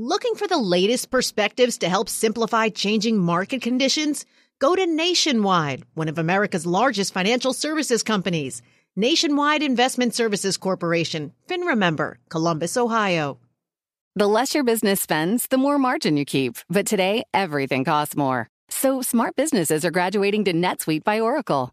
Looking for the latest perspectives to help simplify changing market conditions? Go to Nationwide, one of America's largest financial services companies. Nationwide Investment Services Corporation, FINRA member, Columbus, Ohio. The less your business spends, the more margin you keep. But today, everything costs more. So smart businesses are graduating to NetSuite by Oracle.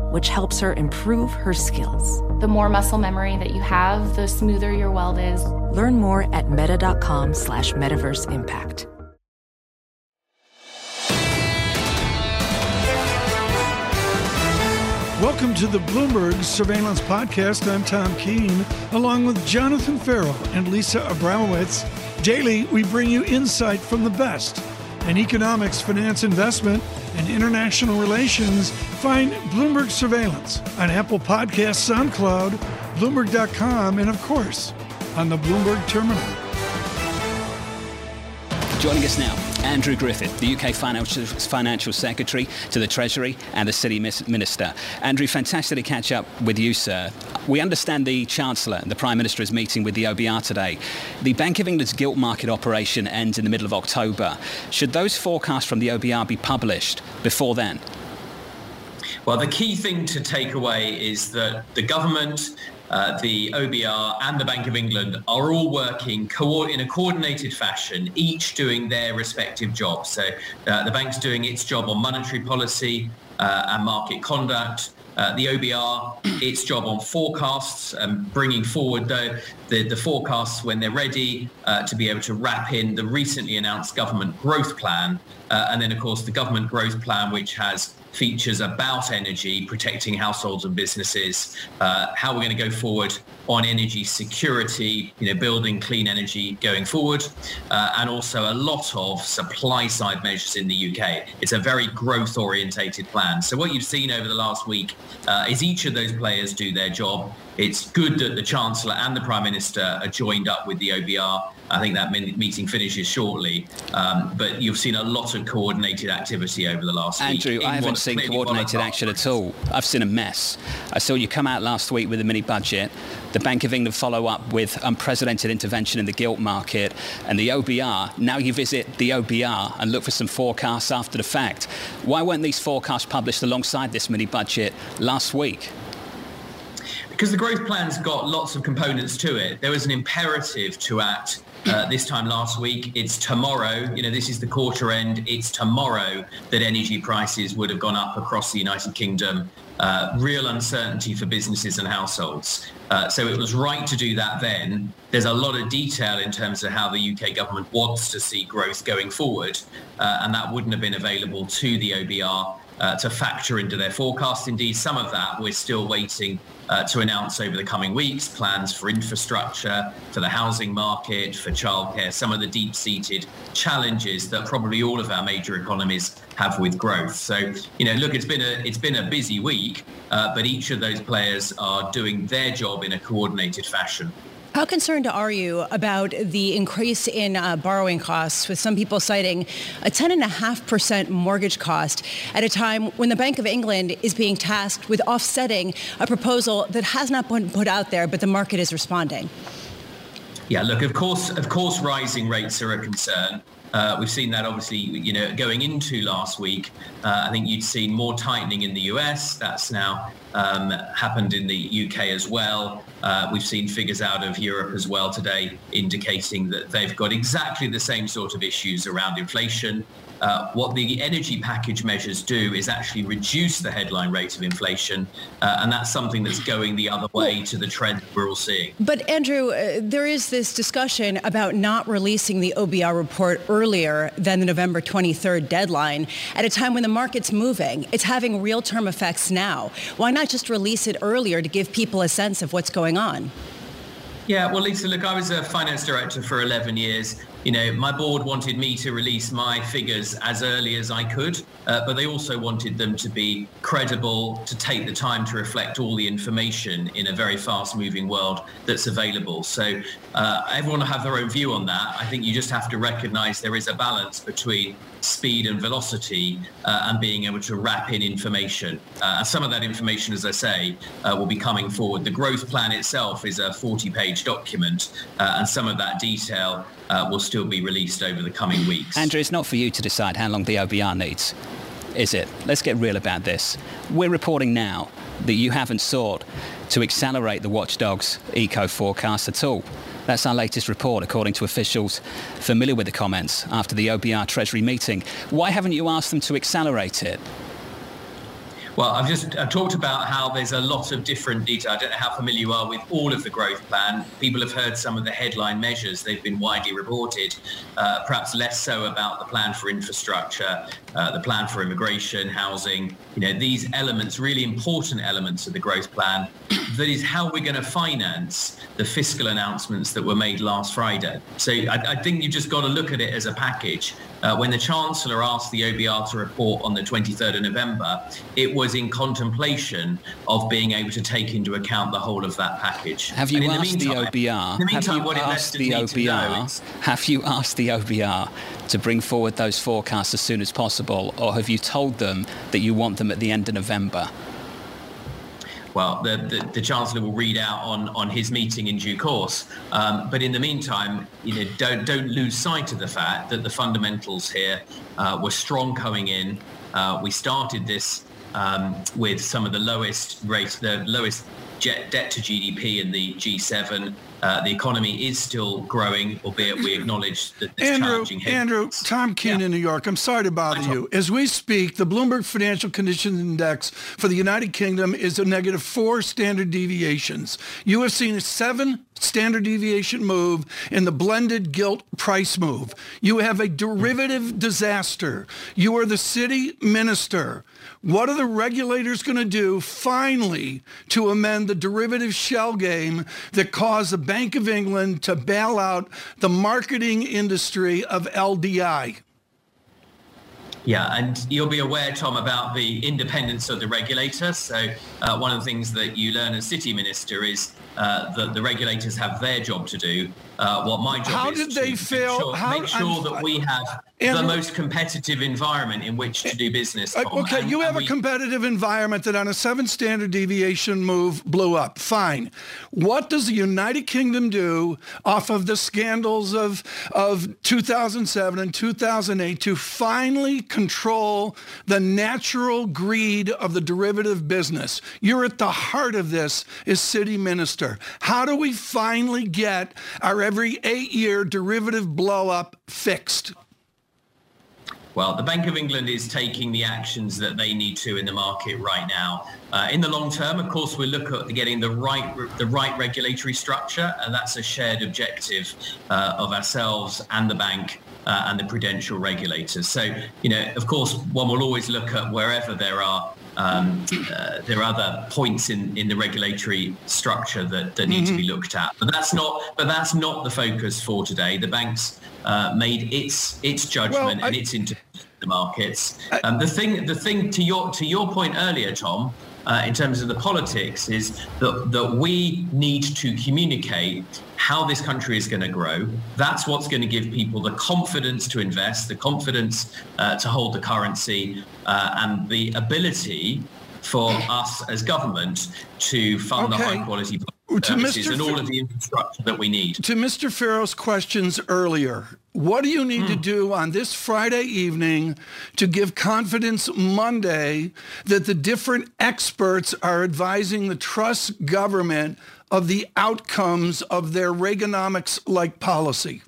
which helps her improve her skills. The more muscle memory that you have, the smoother your weld is. Learn more at meta.com slash metaverse impact. Welcome to the Bloomberg Surveillance Podcast. I'm Tom Keene, along with Jonathan Ferro and Lisa Abramowicz. Daily, we bring you insight from the best in economics, finance, investment, and international relations. Find Bloomberg Surveillance on Apple Podcasts, SoundCloud, Bloomberg.com, and of course, on the Bloomberg Terminal. Joining us now, Andrew Griffith, the UK Financial, Financial Secretary to the Treasury and the City Minister. Andrew, fantastic to catch up with you, sir. We understand the Chancellor, and the Prime Minister, is meeting with the OBR today. The Bank of England's gilt market operation ends in the middle of October. Should those forecasts from the OBR be published before then? Well, the key thing to take away is that the government uh, the OBR and the Bank of England are all working co- in a coordinated fashion, each doing their respective jobs. So uh, the bank's doing its job on monetary policy uh, and market conduct. Uh, the OBR, its job on forecasts and bringing forward the, the, the forecasts when they're ready uh, to be able to wrap in the recently announced government growth plan. Uh, and then, of course, the government growth plan, which has features about energy, protecting households and businesses, uh, how we're going to go forward on energy security, you know, building clean energy going forward, uh, and also a lot of supply side measures in the UK. It's a very growth orientated plan. So what you've seen over the last week uh, is each of those players do their job. It's good that the Chancellor and the Prime Minister are joined up with the OBR. I think that meeting finishes shortly, um, but you've seen a lot of coordinated activity over the last Andrew, week. Andrew, I haven't seen coordinated action at all. I've seen a mess. I saw you come out last week with a mini budget. The Bank of England follow up with unprecedented intervention in the gilt market and the OBR. Now you visit the OBR and look for some forecasts after the fact. Why weren't these forecasts published alongside this mini budget last week? Because the growth plan's got lots of components to it. There was an imperative to act uh, this time last week. It's tomorrow. You know, this is the quarter end. It's tomorrow that energy prices would have gone up across the United Kingdom. Uh, real uncertainty for businesses and households. Uh, so it was right to do that then. There's a lot of detail in terms of how the UK government wants to see growth going forward, uh, and that wouldn't have been available to the OBR uh, to factor into their forecast. Indeed, some of that we're still waiting uh, to announce over the coming weeks plans for infrastructure, for the housing market, for childcare, some of the deep-seated challenges that probably all of our major economies have with growth. So, you know, look, it's been a it's been a busy week, uh, but each of those players are doing their job in a coordinated fashion. How concerned are you about the increase in uh, borrowing costs, with some people citing a 10.5% mortgage cost at a time when the Bank of England is being tasked with offsetting a proposal that has not been put out there, but the market is responding? Yeah, look, of course, of course, rising rates are a concern. Uh, we've seen that obviously, you know, going into last week. Uh, I think you'd seen more tightening in the US. That's now um, happened in the UK as well. Uh, we've seen figures out of Europe as well today indicating that they've got exactly the same sort of issues around inflation, uh, what the energy package measures do is actually reduce the headline rate of inflation, uh, and that's something that's going the other way to the trend we're all seeing. But Andrew, uh, there is this discussion about not releasing the OBR report earlier than the November 23rd deadline at a time when the market's moving. It's having real-term effects now. Why not just release it earlier to give people a sense of what's going on? Yeah, well, Lisa, look, I was a finance director for 11 years. You know, my board wanted me to release my figures as early as I could, uh, but they also wanted them to be credible, to take the time to reflect all the information in a very fast-moving world that's available. So uh, everyone will have their own view on that. I think you just have to recognise there is a balance between speed and velocity uh, and being able to wrap in information. Uh, some of that information, as I say, uh, will be coming forward. The growth plan itself is a 40-page document, uh, and some of that detail uh, will still be released over the coming weeks. Andrew, it's not for you to decide how long the OBR needs, is it? Let's get real about this. We're reporting now that you haven't sought to accelerate the watchdog's eco forecast at all. That's our latest report, according to officials familiar with the comments after the OBR Treasury meeting. Why haven't you asked them to accelerate it? Well, I've just I've talked about how there's a lot of different detail. I don't know how familiar you are with all of the growth plan. People have heard some of the headline measures. They've been widely reported, uh, perhaps less so about the plan for infrastructure, uh, the plan for immigration, housing. You know, these elements, really important elements of the growth plan, that is how we're going to finance the fiscal announcements that were made last Friday. So I, I think you've just got to look at it as a package. Uh, when the Chancellor asked the OBR to report on the 23rd of November, it was in contemplation of being able to take into account the whole of that package. Have you asked the, meantime, the OBR? The meantime, have you asked the OBR? Have you asked the OBR to bring forward those forecasts as soon as possible, or have you told them that you want them at the end of November? well, the, the, the, Chancellor will read out on, on his meeting in due course. Um, but in the meantime, you know, don't, don't lose sight of the fact that the fundamentals here uh, were strong coming in. Uh, we started this um, with some of the lowest rates, the lowest debt to GDP in the G7. Uh, the economy is still growing, albeit we acknowledge that there's Andrew, challenging Andrew, Tom Keene yeah. in New York. I'm sorry to bother you. As we speak, the Bloomberg Financial Conditions Index for the United Kingdom is a negative four standard deviations. You have seen a seven standard deviation move in the blended gilt price move. You have a derivative disaster. You are the city minister. What are the regulators going to do finally to amend the derivative shell game that caused the Bank of England to bail out the marketing industry of LDI? Yeah, and you'll be aware, Tom, about the independence of the regulator. So uh, one of the things that you learn as city minister is uh, that the regulators have their job to do. Uh, what my job How is did to they fail? Make sure, How, make sure that we have Andrew, the most competitive environment in which to do business. Tom. Okay, and, you have a competitive environment that on a seven standard deviation move blew up. Fine. What does the United Kingdom do off of the scandals of, of 2007 and 2008 to finally control the natural greed of the derivative business? You're at the heart of this as city minister. How do we finally get our every eight year derivative blow up fixed? Well, the Bank of England is taking the actions that they need to in the market right now. Uh, in the long term, of course, we look at getting the right the right regulatory structure, and that's a shared objective uh, of ourselves and the bank uh, and the prudential regulators. So, you know, of course, one will always look at wherever there are um, uh, there are other points in, in the regulatory structure that, that need mm-hmm. to be mm-hmm. looked at. But that's not but that's not the focus for today. The banks uh, made its its judgment well, I, and its into the markets. Um, the thing the thing to your to your point earlier, Tom, uh, in terms of the politics is that, that we need to communicate how this country is going to grow. That's what's going to give people the confidence to invest, the confidence uh, to hold the currency, uh, and the ability for us as government to fund okay. the high quality to Mr. and all of the infrastructure that we need. To Mr. Ferro's questions earlier, what do you need mm. to hmm. do on this Friday evening to give confidence Monday that the different experts are advising the Truss government of the outcomes of their Reaganomics-like policy?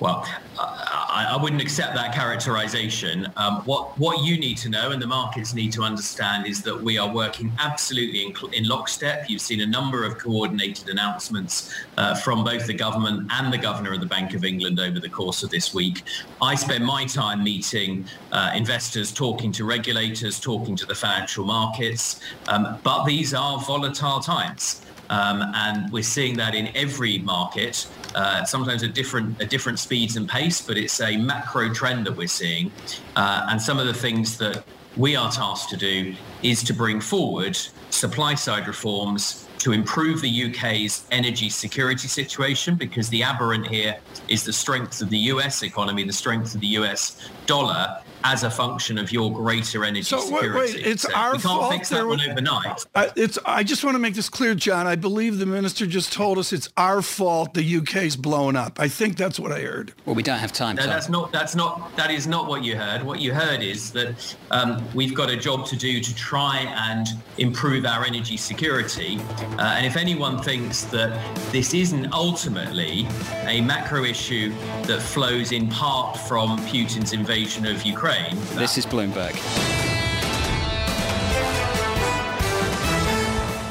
Well, I, I, wouldn't accept that characterization. Um, what, what you need to know and the markets need to understand is that we are working absolutely in, in lockstep. You've seen a number of coordinated announcements uh, from both the government and the Governor of the Bank of England over the course of this week. I spend my time meeting uh, investors, talking to regulators, talking to the financial markets, um, but these are volatile times. Um, and we're seeing that in every market, uh, sometimes at different at different speeds and pace, but it's a macro trend that we're seeing. Uh, and some of the things that we are tasked to do is to bring forward supply side reforms to improve the UK's energy security situation because the aberrant here is the strength of the US economy, the strength of the US dollar, as a function of your greater energy so, security. Wait, it's so our we can't fault fix that one overnight. I, it's, I just want to make this clear, John. I believe the minister just told us it's our fault the UK's blowing up. I think that's what I heard. Well, we don't have time. No, that's not. That's not. That is not what you heard. What you heard is that um, we've got a job to do to try and improve our energy security. Uh, and if anyone thinks that this isn't ultimately a macro issue that flows in part from Putin's invasion of Ukraine Ukraine. This is Bloomberg.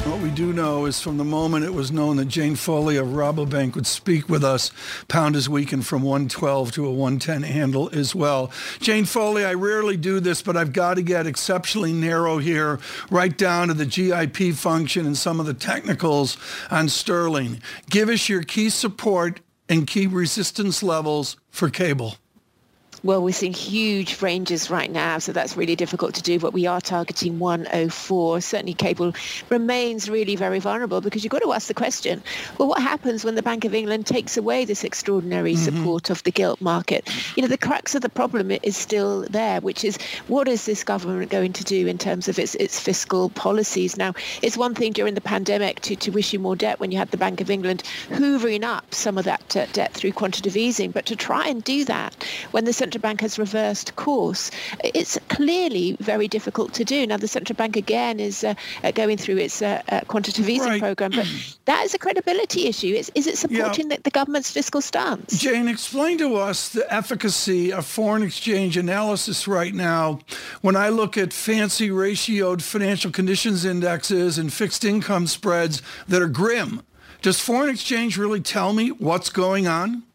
What we do know is from the moment it was known that Jane Foley of Rabobank would speak with us, pound is weakened from 112 to a 110 handle as well. Jane Foley, I rarely do this, but I've got to get exceptionally narrow here, right down to the GIP function and some of the technicals on sterling. Give us your key support and key resistance levels for cable. Well, we're seeing huge ranges right now, so that's really difficult to do, but we are targeting 104. Certainly cable remains really very vulnerable because you've got to ask the question, well, what happens when the Bank of England takes away this extraordinary mm-hmm. support of the gilt market? You know, the crux of the problem is still there, which is what is this government going to do in terms of its, its fiscal policies? Now, it's one thing during the pandemic to, to issue more debt when you had the Bank of England hoovering up some of that uh, debt through quantitative easing, but to try and do that when the central bank has reversed course. It's clearly very difficult to do. Now, the central bank again is uh, uh going through its uh, uh, quantitative easing right. program, but that is a credibility issue. Is, is it supporting yeah. the, the government's fiscal stance? Jane, explain to us the efficacy of foreign exchange analysis right now. When I look at fancy ratioed financial conditions indexes and fixed income spreads that are grim, does foreign exchange really tell me what's going on?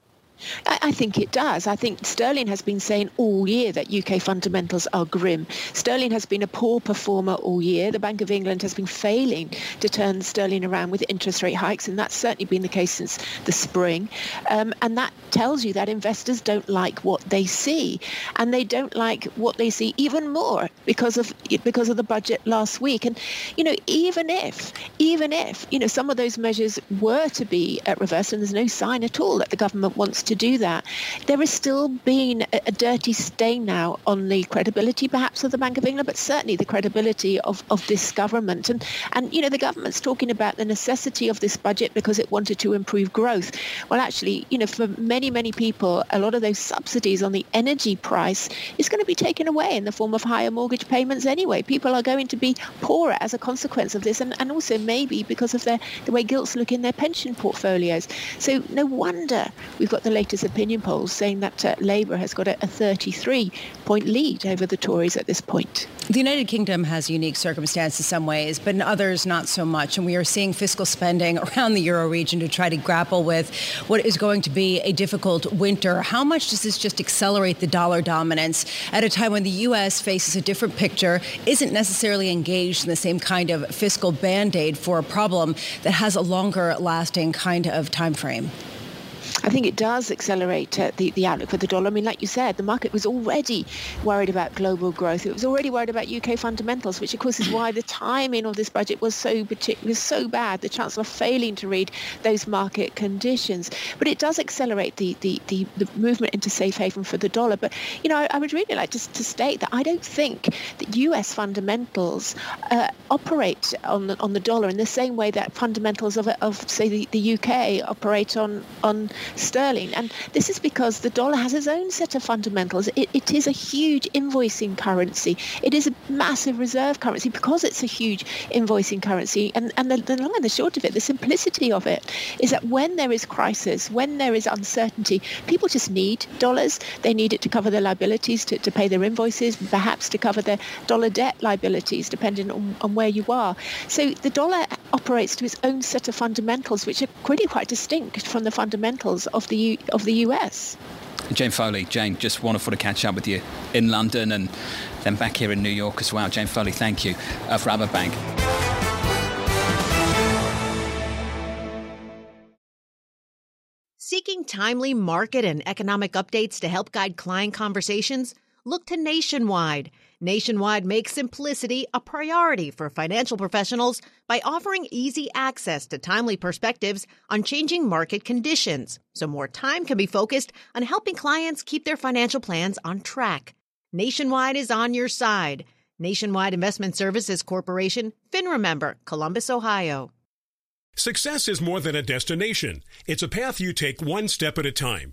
I, I think it does. I think Sterling has been saying all year that UK fundamentals are grim. Sterling has been a poor performer all year. The Bank of England has been failing to turn sterling around with interest rate hikes, and that's certainly been the case since the spring. Um, and that tells you that investors don't like what they see, and they don't like what they see even more because of because of the budget last week. And you know, even if even if you know some of those measures were to be at reverse, and there's no sign at all that the government wants to do that, there is still being a, a, dirty stain now on the credibility perhaps of the Bank of England, but certainly the credibility of, of this government. And, and, you know, the government's talking about the necessity of this budget because it wanted to improve growth. Well, actually, you know, for many, many people, a lot of those subsidies on the energy price is going to be taken away in the form of higher mortgage payments anyway. People are going to be poorer as a consequence of this and, and also maybe because of their, the way gilts look in their pension portfolios. So no wonder we've got the latest opinion polls saying that uh, Labour has got a, a 33-point lead over the Tories at this point. The United Kingdom has unique circumstances in some ways, but in others not so much. And we are seeing fiscal spending around the euro region to try to grapple with what is going to be a difficult winter. How much does this just accelerate the dollar dominance at a time when the U.S. faces a different picture, isn't necessarily engaged in the same kind of fiscal band-aid for a problem that has a longer lasting kind of time frame? I think it does accelerate uh, the, the outlook for the dollar. I mean, like you said, the market was already worried about global growth. It was already worried about UK fundamentals, which of course is why the timing of this budget was so was so bad. The Chancellor failing to read those market conditions. But it does accelerate the, the, the, the movement into safe haven for the dollar. But, you know, I, I would really like just to state that I don't think that US fundamentals uh, operate on the, on the dollar in the same way that fundamentals of, of say, the, the UK operate on, on sterling. And this is because the dollar has its own set of fundamentals. It, it is a huge invoicing currency. It is a massive reserve currency because it's a huge invoicing currency. And, and the, the long and the short of it, the simplicity of it, is that when there is crisis, when there is uncertainty, people just need dollars. They need it to cover their liabilities, to, to pay their invoices, perhaps to cover their dollar debt liabilities, depending on, on where you are. So the dollar operates to its own set of fundamentals, which are pretty quite distinct from the fundamentals of the U- of the US. Jane Foley, Jane, just wonderful to catch up with you in London and then back here in New York as well. Jane Foley, thank you uh, for Rabobank. Seeking timely market and economic updates to help guide client conversations. Look to Nationwide. Nationwide makes simplicity a priority for financial professionals by offering easy access to timely perspectives on changing market conditions, so more time can be focused on helping clients keep their financial plans on track. Nationwide is on your side. Nationwide Investment Services Corporation, FINRA member, Columbus, Ohio. Success is more than a destination. It's a path you take one step at a time.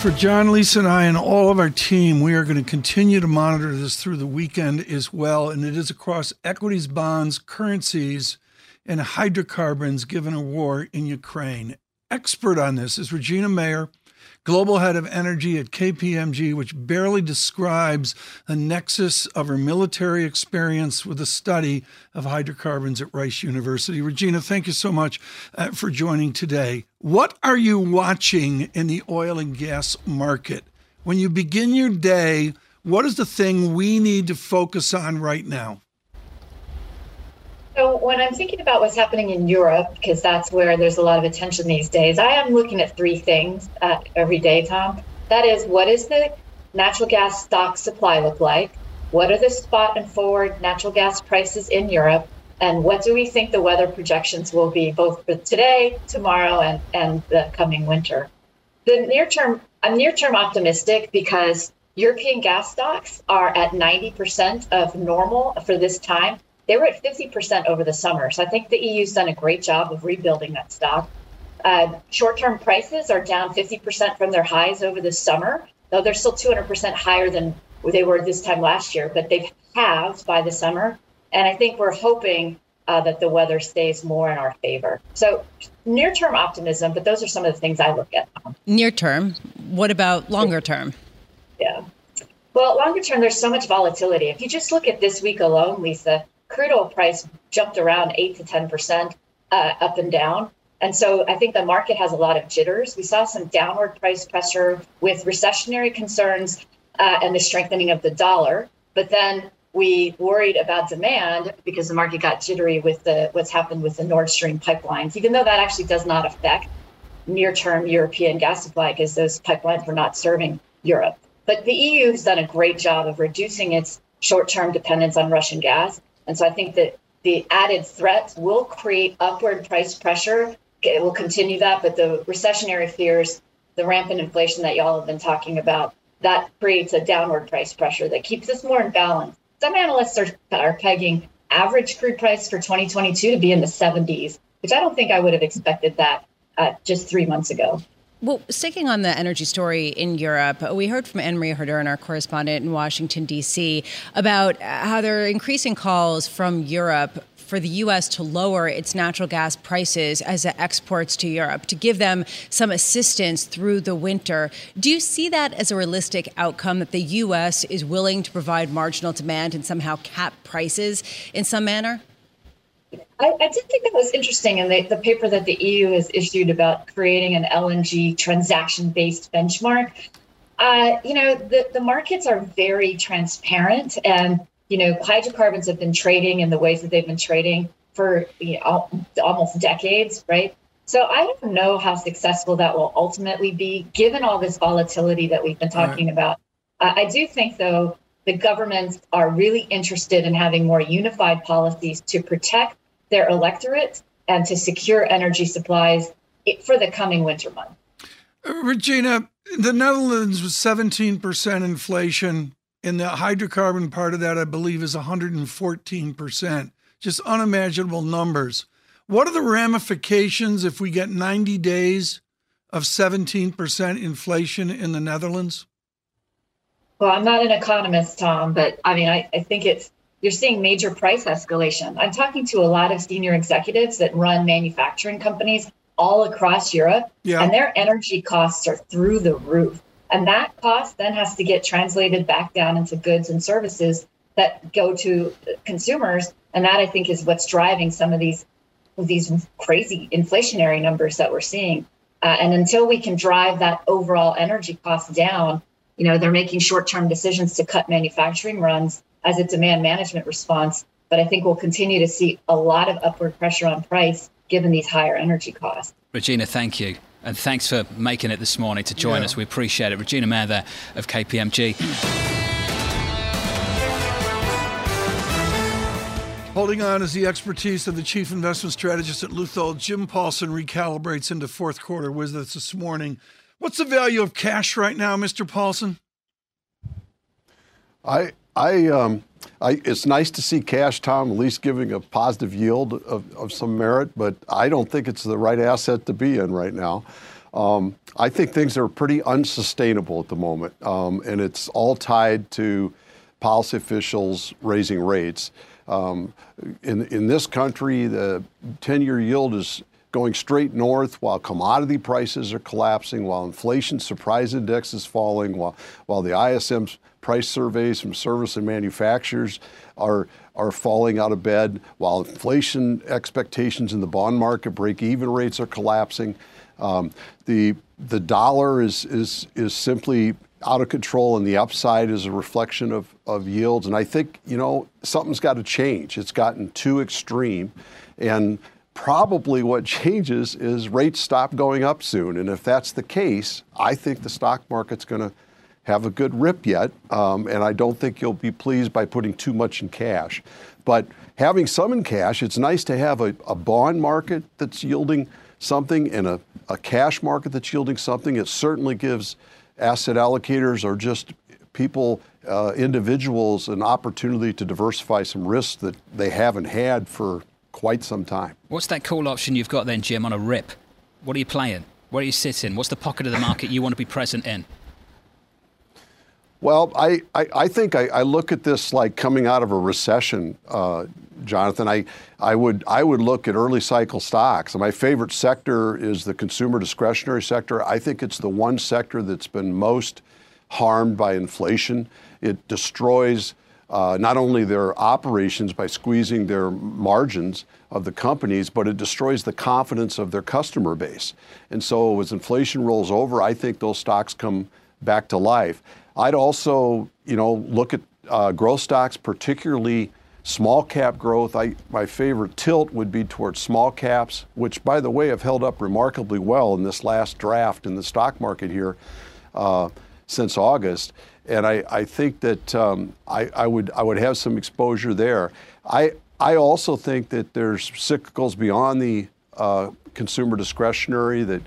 For John, Lisa, and I, and all of our team, we are going to continue to monitor this through the weekend as well. And it is across equities, bonds, currencies, and hydrocarbons given a war in Ukraine. Expert on this is Regina Mayor, global head of energy at KPMG, which barely describes the nexus of her military experience with the study of hydrocarbons at Rice University. Regina, thank you so much uh, for joining today. What are you watching in the oil and gas market? When you begin your day, what is the thing we need to focus on right now? So when I'm thinking about what's happening in Europe, because that's where there's a lot of attention these days, I am looking at three things uh, every day, Tom. That is, what is the natural gas stock supply look like? What are the spot and forward natural gas prices in Europe? And what do we think the weather projections will be both for today, tomorrow, and, and the coming winter? The near term, I'm near term optimistic because European gas stocks are at 90% of normal for this time they were at 50% over the summer. So I think the EU's done a great job of rebuilding that stock. Uh, Short term prices are down 50% from their highs over the summer, though they're still 200% higher than they were this time last year, but they've halved by the summer. And I think we're hoping uh, that the weather stays more in our favor. So near term optimism, but those are some of the things I look at. Near term. What about longer term? Yeah. Well, longer term, there's so much volatility. If you just look at this week alone, Lisa, crude oil price jumped around 8 to 10% uh, up and down. And so I think the market has a lot of jitters. We saw some downward price pressure with recessionary concerns uh, and the strengthening of the dollar. But then we worried about demand because the market got jittery with the what's happened with the Nord Stream pipelines, even though that actually does not affect near-term European gas supply because those pipelines were not serving Europe. But the EU has done a great job of reducing its short-term dependence on Russian gas and so I think that the added threats will create upward price pressure. It will continue that, but the recessionary fears, the rampant inflation that y'all have been talking about, that creates a downward price pressure that keeps us more in balance. Some analysts are, are pegging average crude price for 2022 to be in the 70s, which I don't think I would have expected that uh, just three months ago. Well, sticking on the energy story in Europe, we heard from Annmarie our correspondent in Washington, D.C., about how there are increasing calls from Europe for the U.S. to lower its natural gas prices as it exports to Europe to give them some assistance through the winter. Do you see that as a realistic outcome that the U.S. is willing to provide marginal demand and somehow cap prices in some manner? I, I, did think that was interesting in the, the paper that the EU has issued about creating an LNG transaction based benchmark. Uh, you know, the, the markets are very transparent, and, you know, hydrocarbons have been trading in the ways that they've been trading for you know, almost decades, right? So I don't know how successful that will ultimately be, given all this volatility that we've been talking right. about. Uh, I do think, though, the governments are really interested in having more unified policies to protect their electorate and to secure energy supplies for the coming winter month. Uh, Regina, the Netherlands was 17% inflation. And the hydrocarbon part of that, I believe, is 114%. Just unimaginable numbers. What are the ramifications if we get 90 days of 17% inflation in the Netherlands? Well, I'm not an economist, Tom, but I mean, I, I think it's you're seeing major price escalation. I'm talking to a lot of senior executives that run manufacturing companies all across Europe, yeah. and their energy costs are through the roof. And that cost then has to get translated back down into goods and services that go to consumers. And that I think is what's driving some of these these crazy inflationary numbers that we're seeing. Uh, and until we can drive that overall energy cost down, you know, they're making short-term decisions to cut manufacturing runs as a demand management response. But I think we'll continue to see a lot of upward pressure on price given these higher energy costs. Regina, thank you. And thanks for making it this morning to join yeah. us. We appreciate it. Regina Mayor there of KPMG. Holding on is the expertise of the chief investment strategist at Leuthold. Jim Paulsen recalibrates into fourth quarter with us this morning. What's the value of cash right now, Mr. Paulsen? I, I, um, I, it's nice to see cash, Tom, at least giving a positive yield of, of some merit, but I don't think it's the right asset to be in right now. Um, I think things are pretty unsustainable at the moment, um, and it's all tied to policy officials raising rates. Um, in, in this country, the 10 year yield is going straight north while commodity prices are collapsing, while inflation surprise index is falling, while, while the ISM price surveys from service and manufacturers are, are falling out of bed, while inflation expectations in the bond market, break even rates are collapsing. Um, the, the dollar is, is, is simply out of control, and the upside is a reflection of, of yields. And I think, you know, something's got to change. It's gotten too extreme. And probably what changes is rates stop going up soon. And if that's the case, I think the stock market's going to have a good rip yet. Um, and I don't think you'll be pleased by putting too much in cash. But having some in cash, it's nice to have a, a bond market that's yielding something and a, a cash market that's yielding something. It certainly gives asset allocators or just people, uh, individuals, an opportunity to diversify some risks that they haven't had for quite some time. What's that call option you've got then, Jim, on a rip? What are you playing? Where are you sitting? What's the pocket of the market you want to be present in? Well, I, I, I think I, I, look at this like coming out of a recession, uh, Jonathan. I, I, would, I would look at early cycle stocks. My favorite sector is the consumer discretionary sector. I think it's the one sector that's been most harmed by inflation. It destroys uh, not only their operations by squeezing their margins of the companies, but it destroys the confidence of their customer base. And so as inflation rolls over, I think those stocks come back to life. I'd also, you know, look at uh, growth stocks, particularly small cap growth. I, my favorite tilt would be towards small caps, which, by the way, have held up remarkably well in this last draft in the stock market here uh, since August. And I, I think that um, I, I, would I would have some exposure there. I I also think that there's cyclicals beyond the uh, consumer discretionary that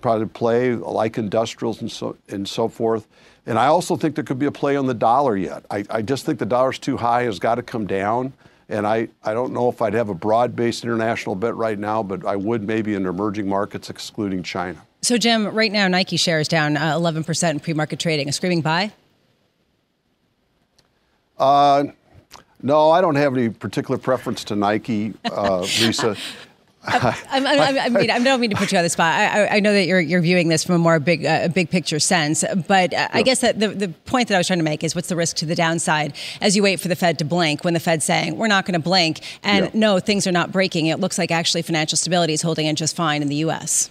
probably play like industrials and so and so forth. And I also think there could be a play on the dollar yet. I, I just think the dollar's too high, has got to come down. And I, I don't know if I'd have a broad based international bet right now, but I would maybe in emerging markets, excluding China. So, Jim, right now Nike shares down uh, 11% in pre market trading. A screaming buy? Uh, no, I don't have any particular preference to Nike, uh, Lisa. I, I, I, I, mean, I don't mean to put you on the spot. I, I know that you're, you're viewing this from a more big, uh, big picture sense, but uh, I guess that the, the point that I was trying to make is what's the risk to the downside as you wait for the Fed to blink when the Fed's saying we're not going to blink and yeah. no, things are not breaking. It looks like actually financial stability is holding in just fine in the U.S.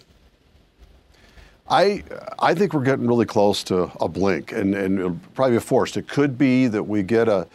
I I think we're getting really close to a blink, and and probably a forced. It could be that we get a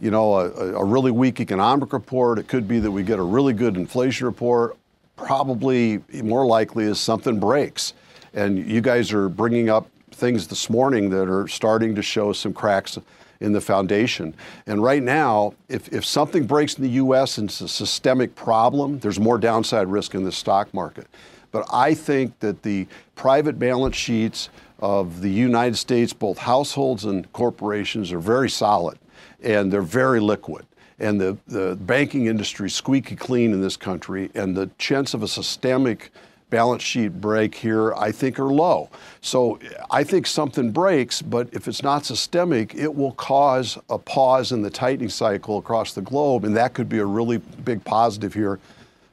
you know, a, a, really weak economic report. It could be that we get a really good inflation report probably more likely is something breaks. And you guys are bringing up things this morning that are starting to show some cracks in the foundation. And right now, if, if something breaks in the US and it's a systemic problem, there's more downside risk in the stock market. but I think that the private balance sheets of the United States, both households and corporations, are very solid and they're very liquid. And the, the banking industry is squeaky clean in this country, and the chance of a systemic balance sheet break here, I think, are low. So I think something breaks, but if it's not systemic, it will cause a pause in the tightening cycle across the globe, and that could be a really big positive here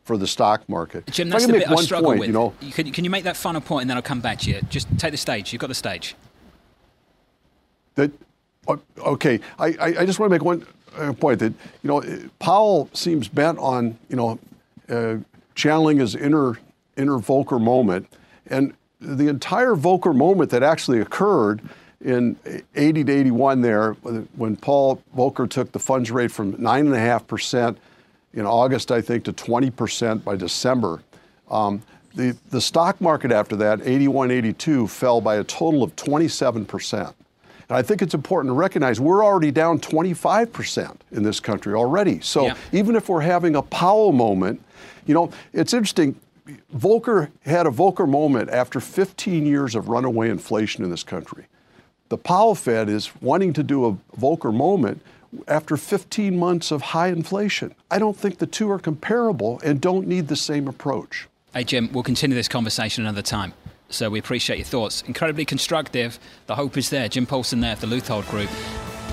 for the stock market. Jim, that's the bit I struggle point, with. You know, can, can you make that final point, and then I'll come back to you. Just take the stage. You've got the stage. That okay. I, I, just want to make one uh, point that you know Powell seems bent on you know uh, channeling his inner inner Volcker moment. And the entire Volcker moment that actually occurred in 80 to 81 there, when Paul Volcker took the funds rate from 9.5% in August, I think, to 20% by December. Um, the, the stock market after that, 81, 82, fell by a total of 27%. I think it's important to recognize we're already down 25% in this country already. So yeah. even if we're having a Powell moment, you know, it's interesting. Volcker had a Volcker moment after 15 years of runaway inflation in this country. The Powell Fed is wanting to do a Volcker moment after 15 months of high inflation. I don't think the two are comparable and don't need the same approach. Hey, Jim, we'll continue this conversation another time. So we appreciate your thoughts. Incredibly constructive. The hope is there. Jim Paulsen there at the Leuthold Group.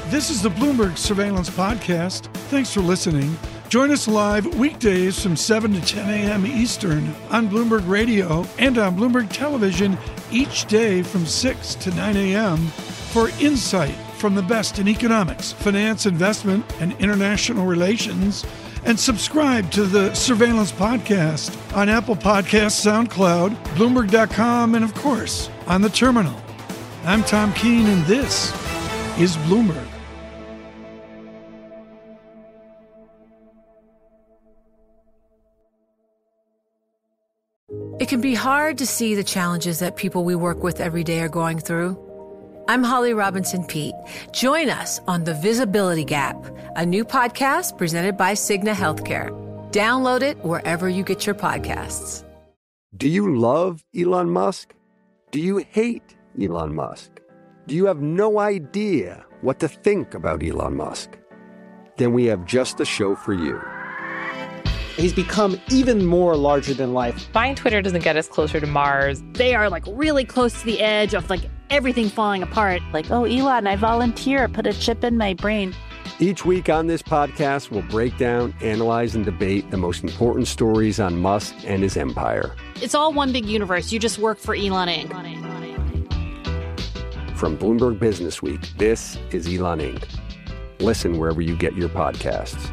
This is the Bloomberg Surveillance Podcast. Thanks for listening. Join us live weekdays from 7 to 10 a.m. Eastern on Bloomberg Radio and on Bloomberg Television each day from 6 to 9 a.m. for insight from the best in economics, finance, investment, and international relations. And subscribe to the Surveillance Podcast on Apple Podcasts, SoundCloud, Bloomberg.com, and of course, on the terminal. I'm Tom Keene, and this is Bloomberg. It can be hard to see the challenges that people we work with every day are going through. I'm Holly Robinson Peete. Join us on The Visibility Gap, a new podcast presented by Cigna Healthcare. Download it wherever you get your podcasts. Do you love Elon Musk? Do you hate Elon Musk? Do you have no idea what to think about Elon Musk? Then we have just the show for you. He's become even more larger than life. Buying Twitter doesn't get us closer to Mars. They are like really close to the edge of like everything falling apart. Like, oh, Elon, I volunteer, put a chip in my brain. Each week on this podcast, we'll break down, analyze, and debate the most important stories on Musk and his empire. It's all one big universe. You just work for Elon Inc. From Bloomberg Business Week, this is Elon Inc. Listen wherever you get your podcasts.